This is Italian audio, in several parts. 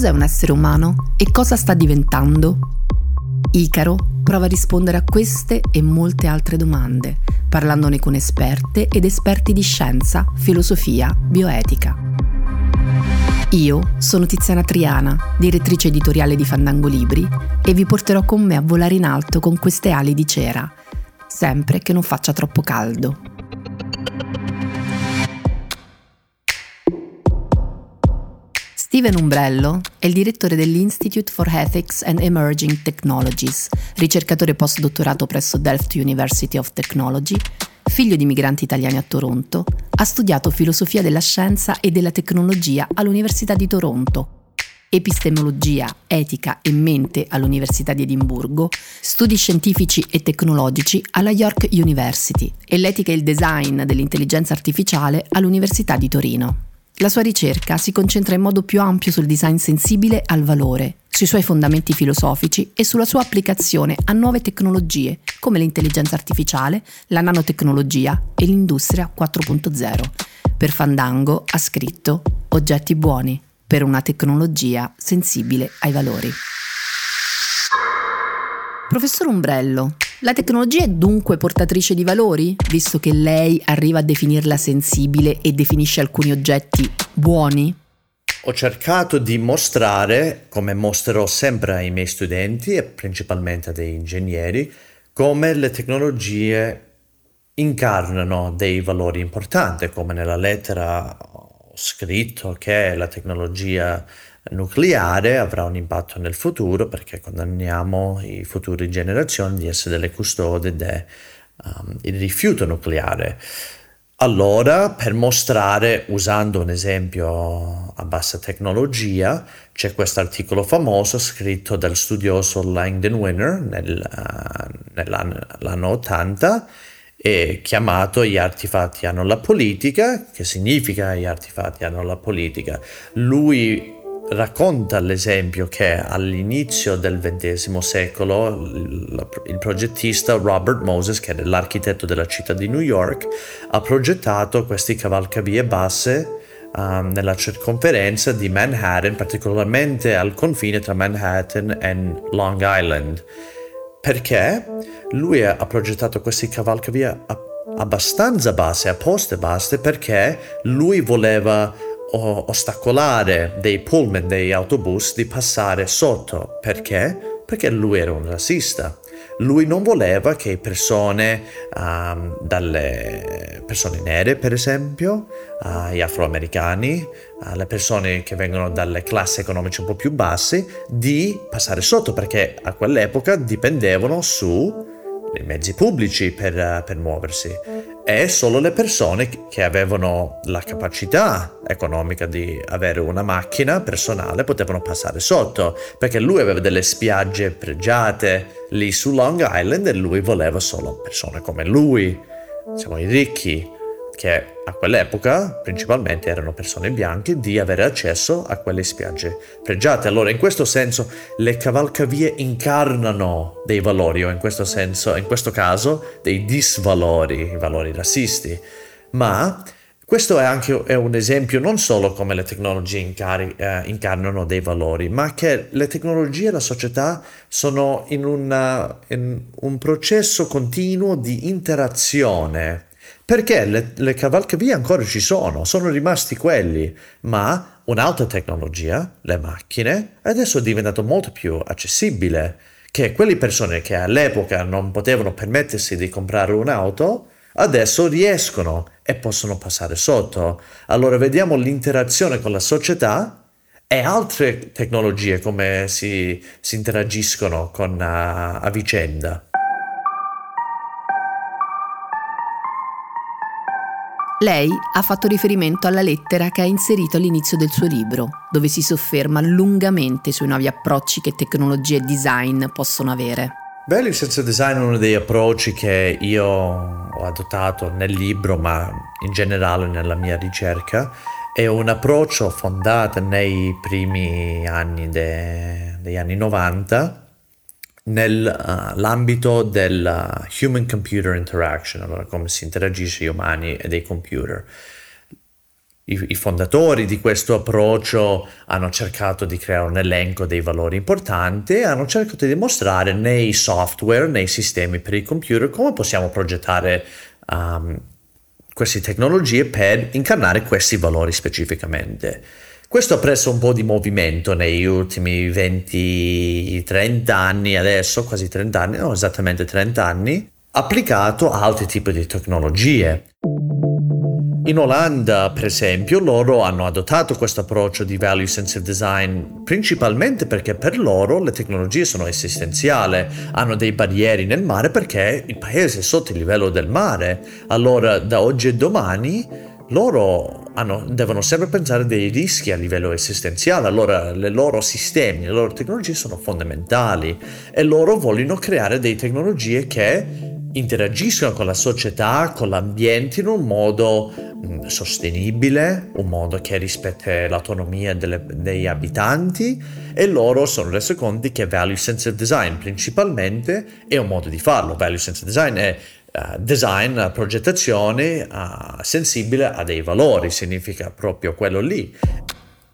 Cos'è un essere umano e cosa sta diventando? Icaro prova a rispondere a queste e molte altre domande, parlandone con esperte ed esperti di scienza, filosofia, bioetica. Io sono Tiziana Triana, direttrice editoriale di Fandango Libri, e vi porterò con me a volare in alto con queste ali di cera, sempre che non faccia troppo caldo. Steven Umbrello è il direttore dell'Institute for Ethics and Emerging Technologies, ricercatore postdottorato presso Delft University of Technology, figlio di migranti italiani a Toronto, ha studiato filosofia della scienza e della tecnologia all'Università di Toronto, epistemologia, etica e mente all'Università di Edimburgo, studi scientifici e tecnologici alla York University e l'etica e il design dell'intelligenza artificiale all'Università di Torino. La sua ricerca si concentra in modo più ampio sul design sensibile al valore, sui suoi fondamenti filosofici e sulla sua applicazione a nuove tecnologie come l'intelligenza artificiale, la nanotecnologia e l'industria 4.0. Per Fandango ha scritto Oggetti buoni per una tecnologia sensibile ai valori. Professor Umbrello, la tecnologia è dunque portatrice di valori, visto che lei arriva a definirla sensibile e definisce alcuni oggetti buoni? Ho cercato di mostrare, come mostrerò sempre ai miei studenti e principalmente ai ingegneri, come le tecnologie incarnano dei valori importanti, come nella lettera ho scritto che la tecnologia nucleare avrà un impatto nel futuro perché condanniamo i futuri generazioni di essere delle custode del um, rifiuto nucleare. Allora, per mostrare, usando un esempio a bassa tecnologia, c'è questo articolo famoso scritto dal studioso Langdon Winner nel, uh, nell'anno 80 e chiamato Gli artefatti hanno la politica, che significa gli artefatti hanno la politica. Lui racconta l'esempio che all'inizio del XX secolo il, progettista Robert Moses, che era l'architetto della città di New York, ha progettato queste cavalcavie basse um, nella circonferenza di Manhattan, particolarmente al confine tra Manhattan e Long Island. Perché lui ha progettato queste cavalcavie abbastanza basse, apposte basse, perché lui voleva ostacolare dei pullman, dei autobus di passare sotto. Perché? Perché lui era un razzista. Lui non voleva che persone, um, dalle persone nere per esempio, uh, gli afroamericani, uh, le persone che vengono dalle classi economiche un po' più basse, di passare sotto perché a quell'epoca dipendevano su i mezzi pubblici per, per, muoversi e solo le persone che avevano la capacità economica di avere una macchina personale potevano passare sotto perché lui aveva delle spiagge pregiate lì su Long Island e lui voleva solo persone come lui, siamo i ricchi che a quell'epoca principalmente erano persone bianche, di avere accesso a quelle spiagge pregiate. Allora, in questo senso, le cavalcavie incarnano dei valori, o in questo senso, in questo caso, dei disvalori, i valori razzisti. Ma questo è anche è un esempio non solo come le tecnologie incari- eh, incarnano dei valori, ma che le tecnologie e la società sono in, una, in un processo continuo di interazione perché le, le cavalcavie ancora ci sono, sono rimasti quelli, ma un'altra tecnologia, le macchine, adesso è diventato molto più accessibile, che quelle persone che all'epoca non potevano permettersi di comprare un'auto, adesso riescono e possono passare sotto. Allora vediamo l'interazione con la società e altre tecnologie come si, si interagiscono con, uh, a vicenda. Lei ha fatto riferimento alla lettera che ha inserito all'inizio del suo libro, dove si sofferma lungamente sui nuovi approcci che tecnologia e design possono avere. Beh, il design è uno degli approcci che io ho adottato nel libro, ma in generale nella mia ricerca. È un approccio fondato nei primi anni de, degli anni 90 nell'ambito uh, del human-computer interaction, allora come si interagisce gli umani e dei computer. i, i, fondatori di questo approccio hanno cercato di creare un elenco dei valori importanti e hanno cercato di dimostrare nei software, nei sistemi per i computer, come possiamo progettare um, queste tecnologie per incarnare questi valori specificamente. Questo ha preso un po' di movimento negli ultimi 20-30 anni, adesso quasi 30 anni, no esattamente 30 anni, applicato a altri tipi di tecnologie. In Olanda, per esempio, loro hanno adottato questo approccio di value sensitive design principalmente perché per loro le tecnologie sono esistenziali, hanno dei barrieri nel mare perché il paese è sotto il livello del mare. Allora, da oggi e domani, loro hanno, devono sempre pensare dei rischi a livello esistenziale, allora i loro sistemi, le loro tecnologie sono fondamentali e loro vogliono creare delle tecnologie che interagiscono con la società, con l'ambiente in un modo mm, sostenibile, un modo che rispetta l'autonomia delle, degli abitanti e loro sono resi conto che value sensitive design principalmente è un modo di farlo. Value sensitive design è design, progettazione uh, sensibile a dei valori, significa proprio quello lì.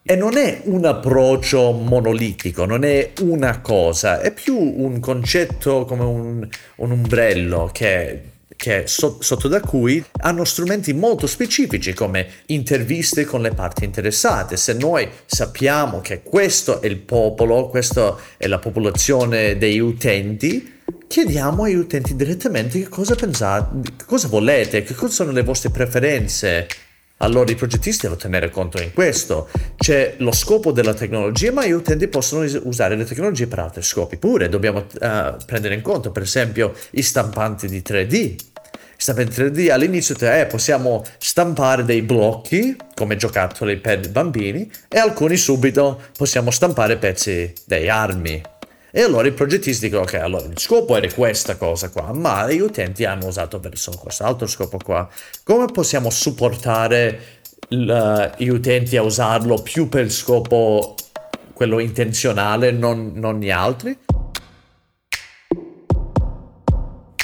E non è un approccio monolitico, non è una cosa, è più un concetto come un, un ombrello che, che so, sotto da cui hanno strumenti molto specifici come interviste con le parti interessate. Se noi sappiamo che questo è il popolo, questa è la popolazione degli utenti, chiediamo agli utenti direttamente che cosa pensate, che cosa volete, che cosa sono le vostre preferenze, allora i progettisti devono tenere conto in questo. C'è lo scopo della tecnologia, ma gli utenti possono usare le tecnologie per altri scopi pure. Dobbiamo uh, prendere in conto, per esempio, i stampanti di 3D. Stampanti 3D all'inizio eh, possiamo stampare dei blocchi come giocattoli per bambini e alcuni subito possiamo stampare pezzi delle armi e allora i progettisti dicono, ok, allora il scopo era questa cosa qua, ma gli utenti hanno usato verso quest'altro scopo qua. Come possiamo supportare l- gli utenti a usarlo più per il scopo quello intenzionale, non, non gli altri?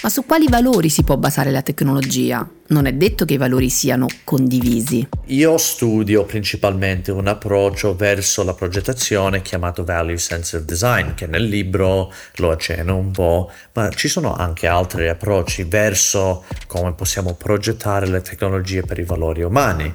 Ma su quali valori si può basare la tecnologia? Non è detto che i valori siano condivisi. Io studio principalmente un approccio verso la progettazione chiamato Value Sensitive Design, che nel libro lo accenno un po', ma ci sono anche altri approcci verso come possiamo progettare le tecnologie per i valori umani.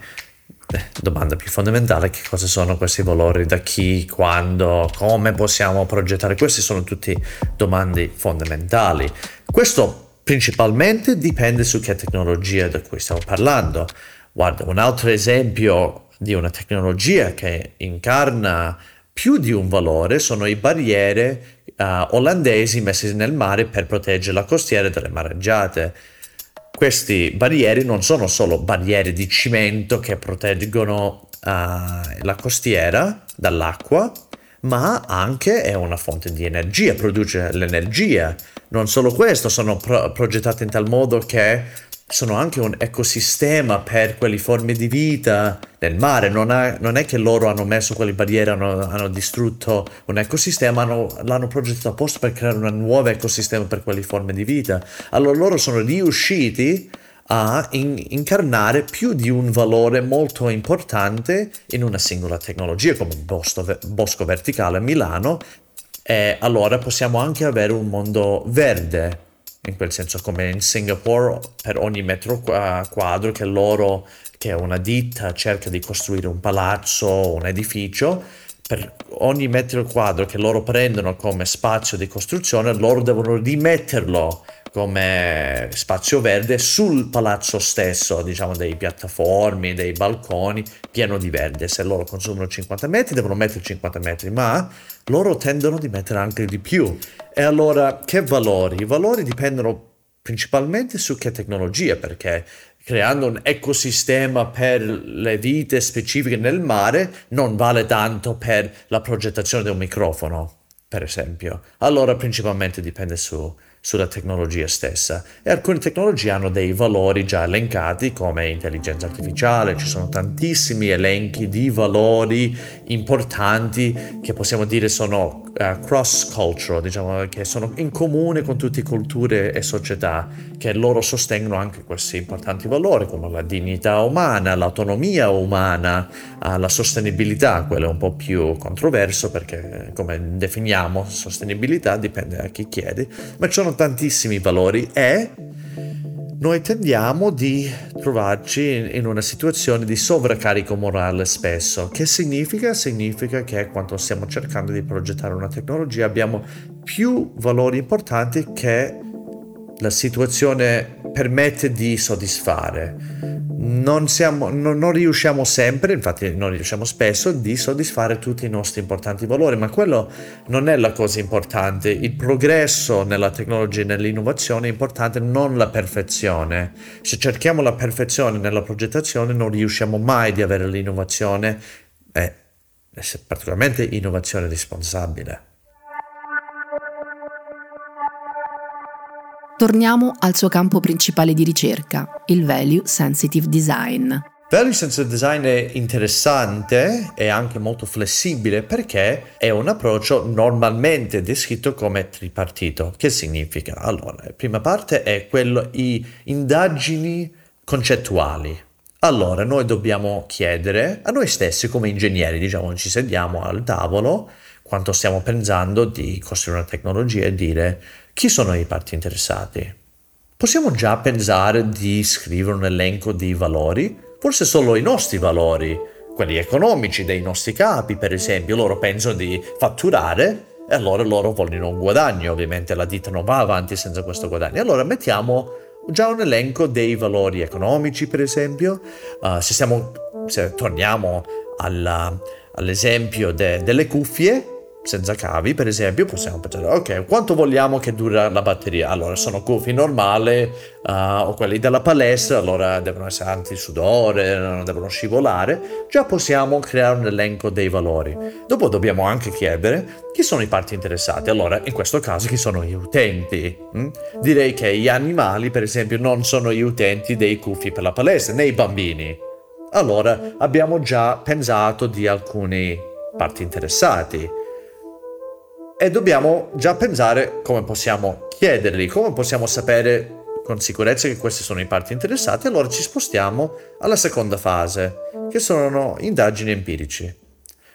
Eh, domanda più fondamentale, che cosa sono questi valori, da chi, quando, come possiamo progettare, queste sono tutte domande fondamentali. Questo principalmente dipende su che tecnologia di cui stiamo parlando. Guarda, un altro esempio di una tecnologia che incarna più di un valore sono le barriere uh, olandesi messe nel mare per proteggere la costiera dalle mareggiate. Queste barriere non sono solo barriere di cemento che proteggono uh, la costiera dall'acqua, ma anche è una fonte di energia, produce l'energia. Non solo questo, sono pro- progettate in tal modo che sono anche un ecosistema per quelle forme di vita nel mare. Non, ha, non è che loro hanno messo quelle barriere, hanno, hanno distrutto un ecosistema, hanno, l'hanno progettato apposta per creare un nuovo ecosistema per quelle forme di vita. Allora loro sono riusciti a in- incarnare più di un valore molto importante in una singola tecnologia come il bosco, bosco verticale a Milano e allora possiamo anche avere un mondo verde in quel senso come in Singapore per ogni metro quadro che loro che una ditta cerca di costruire un palazzo un edificio per ogni metro quadro che loro prendono come spazio di costruzione loro devono rimetterlo come spazio verde sul palazzo stesso, diciamo dei piattaformi, dei balconi, pieno di verde. Se loro consumano 50 metri devono mettere 50 metri, ma loro tendono di mettere anche di più. E allora che valori? I valori dipendono principalmente su che tecnologie, perché creando un ecosistema per le vite specifiche nel mare non vale tanto per la progettazione di un microfono, per esempio. Allora principalmente dipende su sulla tecnologia stessa e alcune tecnologie hanno dei valori già elencati come intelligenza artificiale, ci sono tantissimi elenchi di valori importanti che possiamo dire sono uh, cross cultural, diciamo che sono in comune con tutte le culture e società che loro sostengono anche questi importanti valori come la dignità umana, l'autonomia umana, uh, la sostenibilità, quello è un po' più controverso perché come definiamo sostenibilità dipende da chi chiede, ma ci sono tantissimi valori e noi tendiamo di trovarci in una situazione di sovraccarico morale spesso. Che significa? Significa che quando stiamo cercando di progettare una tecnologia abbiamo più valori importanti che la situazione permette di soddisfare non, siamo, non, non, riusciamo sempre, infatti non riusciamo spesso, di soddisfare tutti i nostri importanti valori, ma quello non è la cosa importante. Il progresso nella tecnologia e nell'innovazione è importante, non la perfezione. Se cerchiamo la perfezione nella progettazione non riusciamo mai di avere l'innovazione, e particolarmente innovazione responsabile. Torniamo al suo campo principale di ricerca, il Value Sensitive Design. Value Sensitive Design è interessante e anche molto flessibile perché è un approccio normalmente descritto come tripartito. Che significa? Allora, la prima parte è quello di indagini concettuali. Allora, noi dobbiamo chiedere a noi stessi come ingegneri, diciamo, ci sediamo al tavolo quanto stiamo pensando di costruire una tecnologia e dire chi sono i parti interessati? Possiamo già pensare di scrivere un elenco di valori? Forse solo i nostri valori, quelli economici dei nostri capi, per esempio, loro pensano di fatturare e allora loro vogliono un guadagno, ovviamente la ditta non va avanti senza questo guadagno. Allora mettiamo già un elenco dei valori economici, per esempio. Uh, se, siamo, se torniamo alla, all'esempio de, delle cuffie, senza cavi, per esempio, possiamo pensare, ok, quanto vogliamo che dura la batteria? Allora, sono cuffie normali uh, o quelli della palestra, allora devono essere anti-sudore, non devono scivolare. Già possiamo creare un elenco dei valori. Dopo dobbiamo anche chiedere chi sono i parti interessati. Allora, in questo caso, chi sono gli utenti? Mm? Direi che gli animali, per esempio, non sono gli utenti dei cuffi per la palestra, né i bambini. Allora, abbiamo già pensato di alcuni parti interessati e dobbiamo già pensare come possiamo chiederli, come possiamo sapere con sicurezza che queste sono i parti interessate, allora ci spostiamo alla seconda fase, che sono indagini empirici.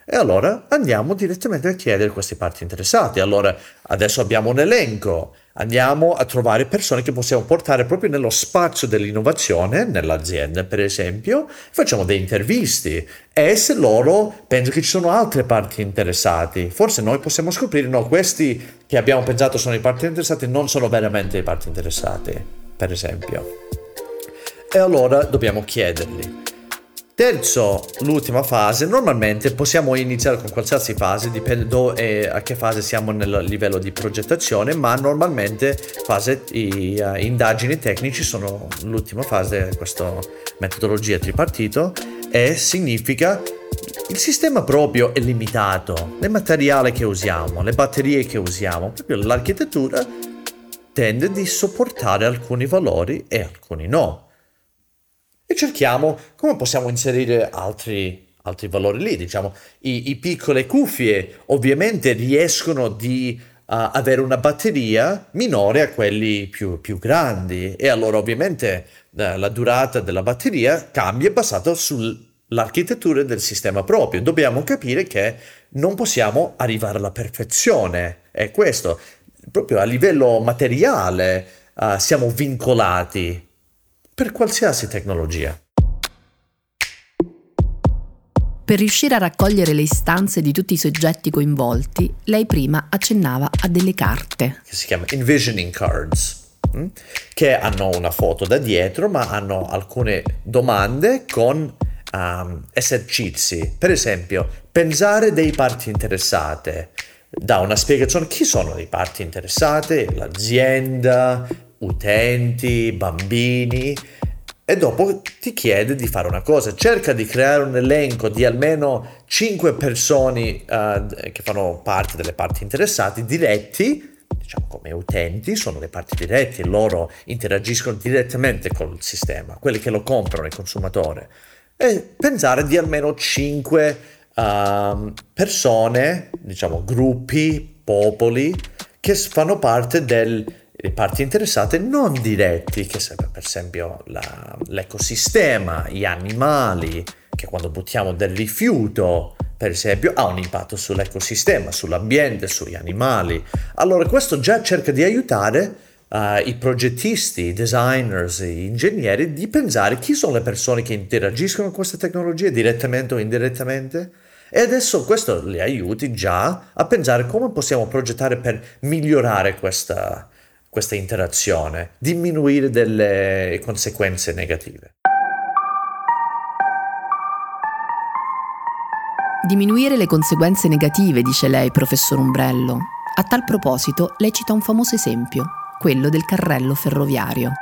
E allora andiamo direttamente a chiedere queste parti interessate. Allora adesso abbiamo un elenco, andiamo a trovare persone che possiamo portare proprio nello spazio dell'innovazione, nell'azienda per esempio, facciamo delle interviste e se loro pensano che ci sono altre parti interessate, forse noi possiamo scoprire no, questi che abbiamo pensato sono i parti interessati non sono veramente i parti interessati, per esempio. E allora dobbiamo chiederli. Terzo, l'ultima fase, normalmente possiamo iniziare con qualsiasi fase, dipende do, eh, a che fase siamo nel livello di progettazione, ma normalmente fase i, uh, indagini tecnici sono l'ultima fase di questa metodologia tripartito e significa il sistema proprio è limitato, il materiale che usiamo, le batterie che usiamo, proprio l'architettura tende di sopportare alcuni valori e alcuni no e cerchiamo come possiamo inserire altri, altri valori lì. Diciamo, i, i piccole cuffie ovviamente riescono di uh, avere una batteria minore a quelli più, più grandi e allora ovviamente uh, la durata della batteria cambia basata sull'architettura del sistema proprio. Dobbiamo capire che non possiamo arrivare alla perfezione. È questo, proprio a livello materiale uh, siamo vincolati per qualsiasi tecnologia. Per riuscire a raccogliere le istanze di tutti i soggetti coinvolti, lei prima accennava a delle carte. Che si chiama envisioning cards, hm? che hanno una foto da dietro, ma hanno alcune domande con um, esercizi. Per esempio, pensare dei parti interessate. Da una spiegazione chi sono i parti interessate, l'azienda, utenti, bambini e dopo ti chiede di fare una cosa, cerca di creare un elenco di almeno 5 persone uh, che fanno parte delle parti interessate, diretti, diciamo come utenti, sono le parti dirette, loro interagiscono direttamente col sistema, quelli che lo comprano, il consumatore, e pensare di almeno 5 uh, ehm, persone, diciamo gruppi, popoli, che fanno parte delle parti interessate non diretti, che sarebbe per esempio la, l'ecosistema, gli animali, che quando buttiamo del rifiuto per esempio, ha un impatto sull'ecosistema, sull'ambiente, sugli animali. Allora questo già cerca di aiutare uh, i progettisti, i designers, gli ingegneri di pensare chi sono le persone che interagiscono con queste tecnologie direttamente o indirettamente. E adesso questo li aiuti già a pensare come possiamo progettare per migliorare questa, questa interazione, diminuire delle conseguenze negative. Diminuire le conseguenze negative, dice lei, professor Umbrello. A tal proposito, lei cita un famoso esempio, quello del carrello ferroviario.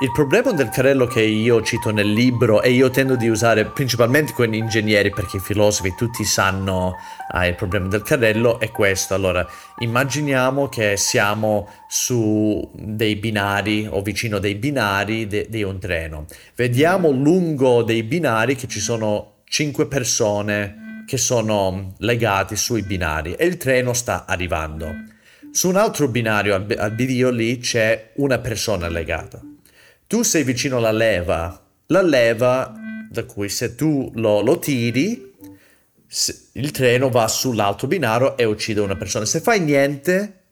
Il problema del carrello che io cito nel libro e io tendo di usare principalmente con gli ingegneri perché i filosofi tutti sanno ah, il problema del carrello è questo. Allora, immaginiamo che siamo su dei binari o vicino dei binari de- di un treno. Vediamo lungo dei binari che ci sono cinque persone che sono legati sui binari e il treno sta arrivando. Su un altro binario al, al bivio lì c'è una persona legata. Tu sei vicino alla leva, la leva da cui se tu lo, lo tiri il treno va sull'altro binario e uccide una persona. Se fai niente,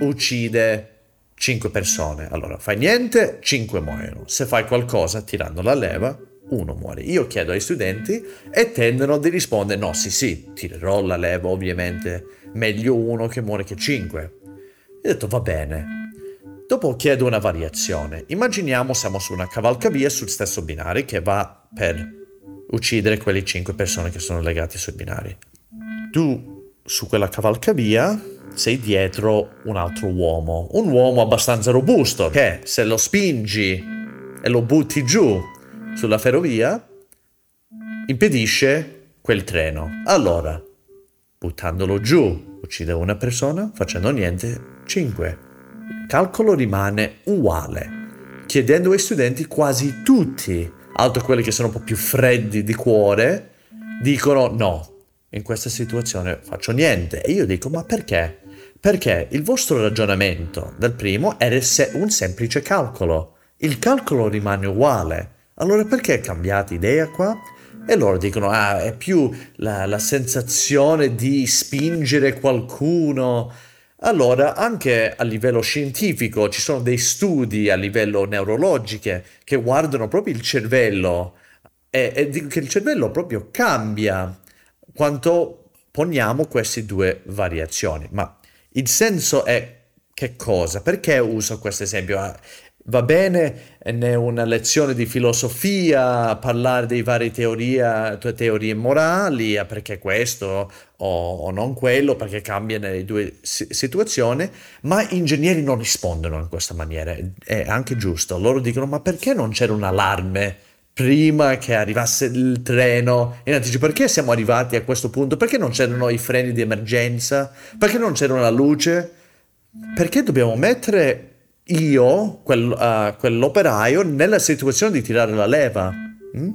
uccide 5 persone. Allora, fai niente, 5 muoiono. Se fai qualcosa tirando la leva, uno muore. Io chiedo ai studenti e tendono di rispondere no, sì, sì, tirerò la leva ovviamente, meglio uno che muore che cinque. E ho detto va bene. Dopo chiedo una variazione. Immaginiamo siamo su una cavalcavia sul stesso binario che va per uccidere quelle cinque persone che sono legate sui binari. Tu su quella cavalcavia sei dietro un altro uomo, un uomo abbastanza robusto che se lo spingi e lo butti giù sulla ferrovia impedisce quel treno. Allora, buttandolo giù, uccide una persona, facendo niente, 5. Calcolo rimane uguale, chiedendo ai studenti quasi tutti, altro quelli che sono un po' più freddi di cuore, dicono no, in questa situazione faccio niente. E io dico ma perché? Perché il vostro ragionamento del primo era un semplice calcolo. Il calcolo rimane uguale. Allora perché cambiate idea qua? E loro dicono, ah, è più la, la sensazione di spingere qualcuno. Allora, anche a livello scientifico ci sono dei studi a livello neurologico che guardano proprio il cervello e, e dicono che il cervello proprio cambia quanto poniamo queste due variazioni. Ma il senso è che cosa? Perché uso questo esempio? Ah, Va bene in una lezione di filosofia parlare di varie teorie, teorie morali, perché questo o, o, non quello, perché cambia nelle due situazioni, ma gli ingegneri non rispondono in questa maniera, è anche giusto. Loro dicono ma perché non c'era un allarme prima che arrivasse il treno in anticipo? Perché siamo arrivati a questo punto? Perché non c'erano i freni di emergenza? Perché non c'era la luce? Perché dobbiamo mettere io, quel, uh, quell'operaio, nella situazione di tirare la leva. Mm?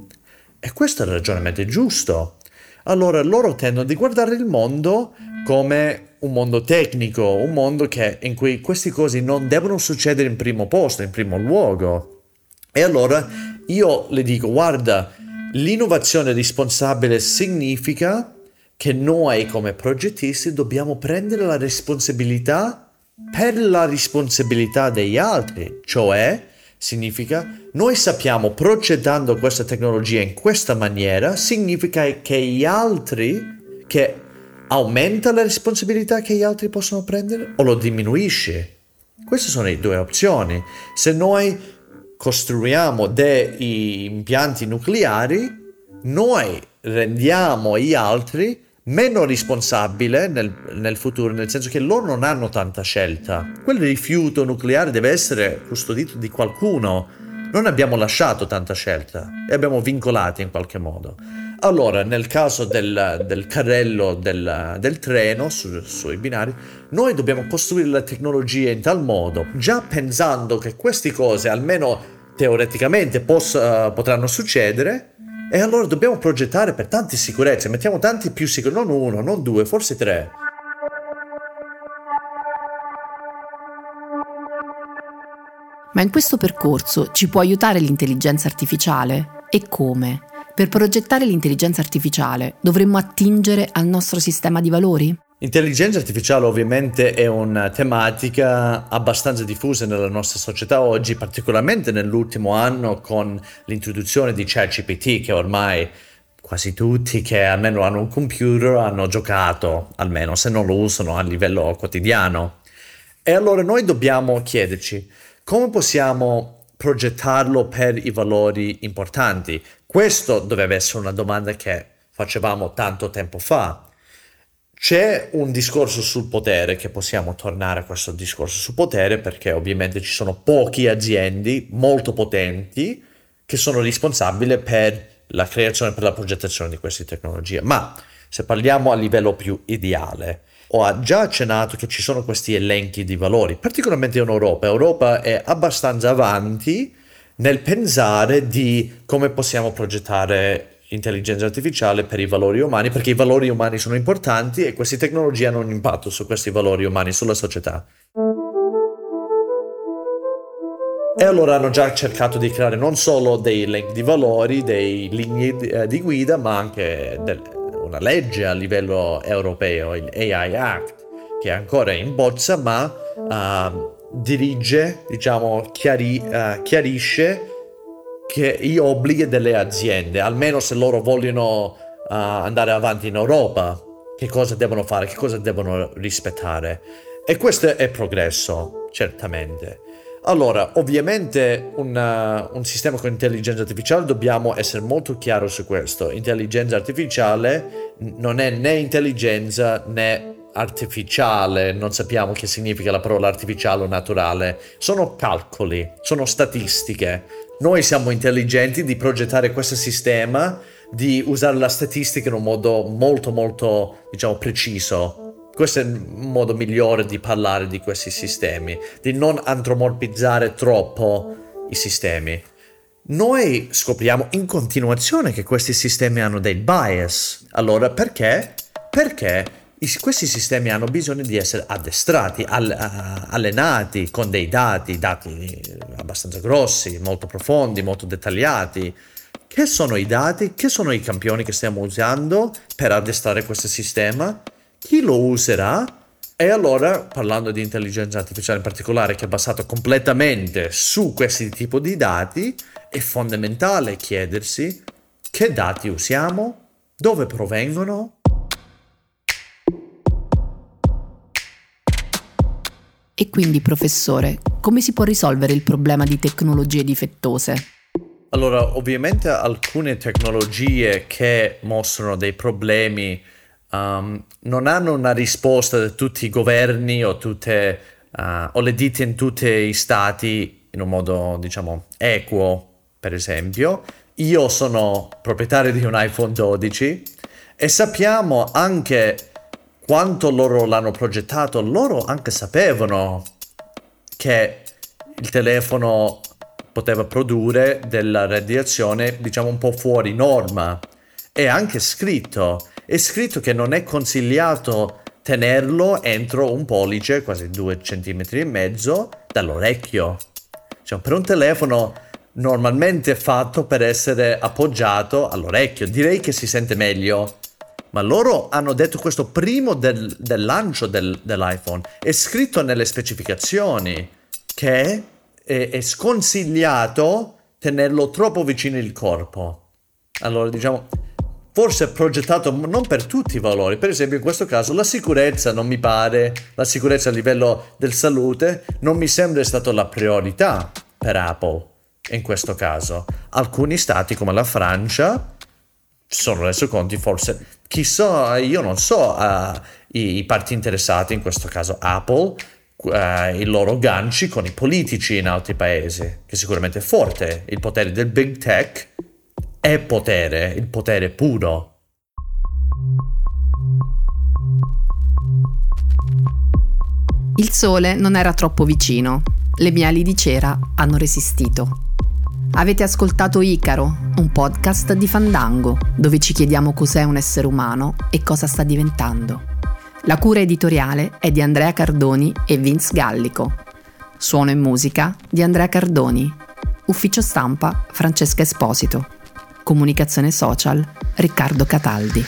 E questo è il ragionamento giusto. Allora loro tendono di guardare il mondo come un mondo tecnico, un mondo che, in cui queste cose non devono succedere in primo posto, in primo luogo. E allora io le dico, guarda, l'innovazione responsabile significa che noi come progettisti dobbiamo prendere la responsabilità per la responsabilità degli altri, cioè significa noi sappiamo progettando questa tecnologia in questa maniera, significa che gli altri, che aumenta la responsabilità che gli altri possono prendere o lo diminuisce. Queste sono le due opzioni. Se noi costruiamo dei impianti nucleari, noi rendiamo gli altri meno responsabile nel, nel, futuro, nel senso che loro non hanno tanta scelta. Quel rifiuto nucleare deve essere custodito di qualcuno. Non abbiamo lasciato tanta scelta e abbiamo vincolati in qualche modo. Allora, nel caso del, del carrello del, del treno su, sui binari, noi dobbiamo costruire la tecnologia in tal modo, già pensando che queste cose, almeno teoreticamente, poss- potranno succedere, e allora dobbiamo progettare per tante sicurezze, mettiamo tanti più sicuri, non uno, non due, forse tre. Ma in questo percorso ci può aiutare l'intelligenza artificiale? E come? Per progettare l'intelligenza artificiale dovremmo attingere al nostro sistema di valori? L'intelligenza artificiale ovviamente è una tematica abbastanza diffusa nella nostra società oggi, particolarmente nell'ultimo anno con l'introduzione di ChatGPT che ormai quasi tutti che almeno hanno un computer hanno giocato, almeno se non lo usano a livello quotidiano. E allora noi dobbiamo chiederci come possiamo progettarlo per i valori importanti. Questo dovrebbe essere una domanda che facevamo tanto tempo fa c'è un discorso sul potere, che possiamo tornare a questo discorso sul potere, perché ovviamente ci sono poche aziende molto potenti che sono responsabili per la creazione per la progettazione di queste tecnologie. Ma se parliamo a livello più ideale, ho già accennato che ci sono questi elenchi di valori, particolarmente in Europa. Europa è abbastanza avanti nel pensare di come possiamo progettare intelligenza artificiale per i valori umani, perché i valori umani sono importanti e queste tecnologie hanno un impatto su questi valori umani, sulla società. E allora hanno già cercato di creare non solo dei link di valori, dei linee di, eh, di guida, ma anche una legge a livello europeo, il AI Act, che è ancora in bozza, ma uh, dirige, diciamo, chiari, uh, chiarisce che gli obblighi delle aziende, almeno se loro vogliono uh, andare avanti in Europa, che cosa devono fare, che cosa devono rispettare. E questo è progresso, certamente. Allora, ovviamente una, un sistema con intelligenza artificiale dobbiamo essere molto chiari su questo. Intelligenza artificiale non è né intelligenza né artificiale, non sappiamo che significa la parola artificiale o naturale, sono calcoli, sono statistiche. Noi siamo intelligenti di progettare questo sistema, di usare la statistica in un modo molto molto, diciamo, preciso. Questo è il modo migliore di parlare di questi sistemi, di non antropomorfizzare troppo i sistemi. Noi scopriamo in continuazione che questi sistemi hanno dei bias. Allora perché? Perché questi sistemi hanno bisogno di essere addestrati, allenati con dei dati, dati abbastanza grossi, molto profondi, molto dettagliati. Che sono i dati? Che sono i campioni che stiamo usando per addestrare questo sistema? Chi lo userà? E allora, parlando di intelligenza artificiale in particolare, che è basato completamente su questi tipi di dati, è fondamentale chiedersi che dati usiamo, dove provengono E quindi, professore, come si può risolvere il problema di tecnologie difettose? Allora, ovviamente alcune tecnologie che mostrano dei problemi um, non hanno una risposta da tutti i governi o, tutte, uh, o le ditte in tutti i stati in un modo, diciamo, equo, per esempio. Io sono proprietario di un iPhone 12 e sappiamo anche quanto loro l'hanno progettato, loro anche sapevano che il telefono poteva produrre della radiazione, diciamo, un po' fuori norma. È anche scritto, è scritto che non è consigliato tenerlo entro un pollice, quasi due centimetri e mezzo, dall'orecchio. Cioè, per un telefono normalmente fatto per essere appoggiato all'orecchio, direi che si sente meglio ma loro hanno detto questo prima del, del lancio del, dell'iPhone. È scritto nelle specificazioni che è, è sconsigliato tenerlo troppo vicino al corpo. Allora, diciamo, forse è progettato non per tutti i valori. Per esempio, in questo caso la sicurezza non mi pare, la sicurezza a livello del salute non mi sembra stata la priorità per Apple in questo caso. Alcuni stati come la Francia sono reso conti forse chissà io non so uh, i, i parti interessati in questo caso Apple uh, i loro ganci con i politici in altri paesi, che sicuramente è forte. Il potere del big tech è potere, il potere puro. Il sole non era troppo vicino, le mie ali di cera hanno resistito. Avete ascoltato Icaro, un podcast di Fandango, dove ci chiediamo cos'è un essere umano e cosa sta diventando. La cura editoriale è di Andrea Cardoni e Vince Gallico. Suono e musica di Andrea Cardoni. Ufficio stampa Francesca Esposito. Comunicazione social Riccardo Cataldi.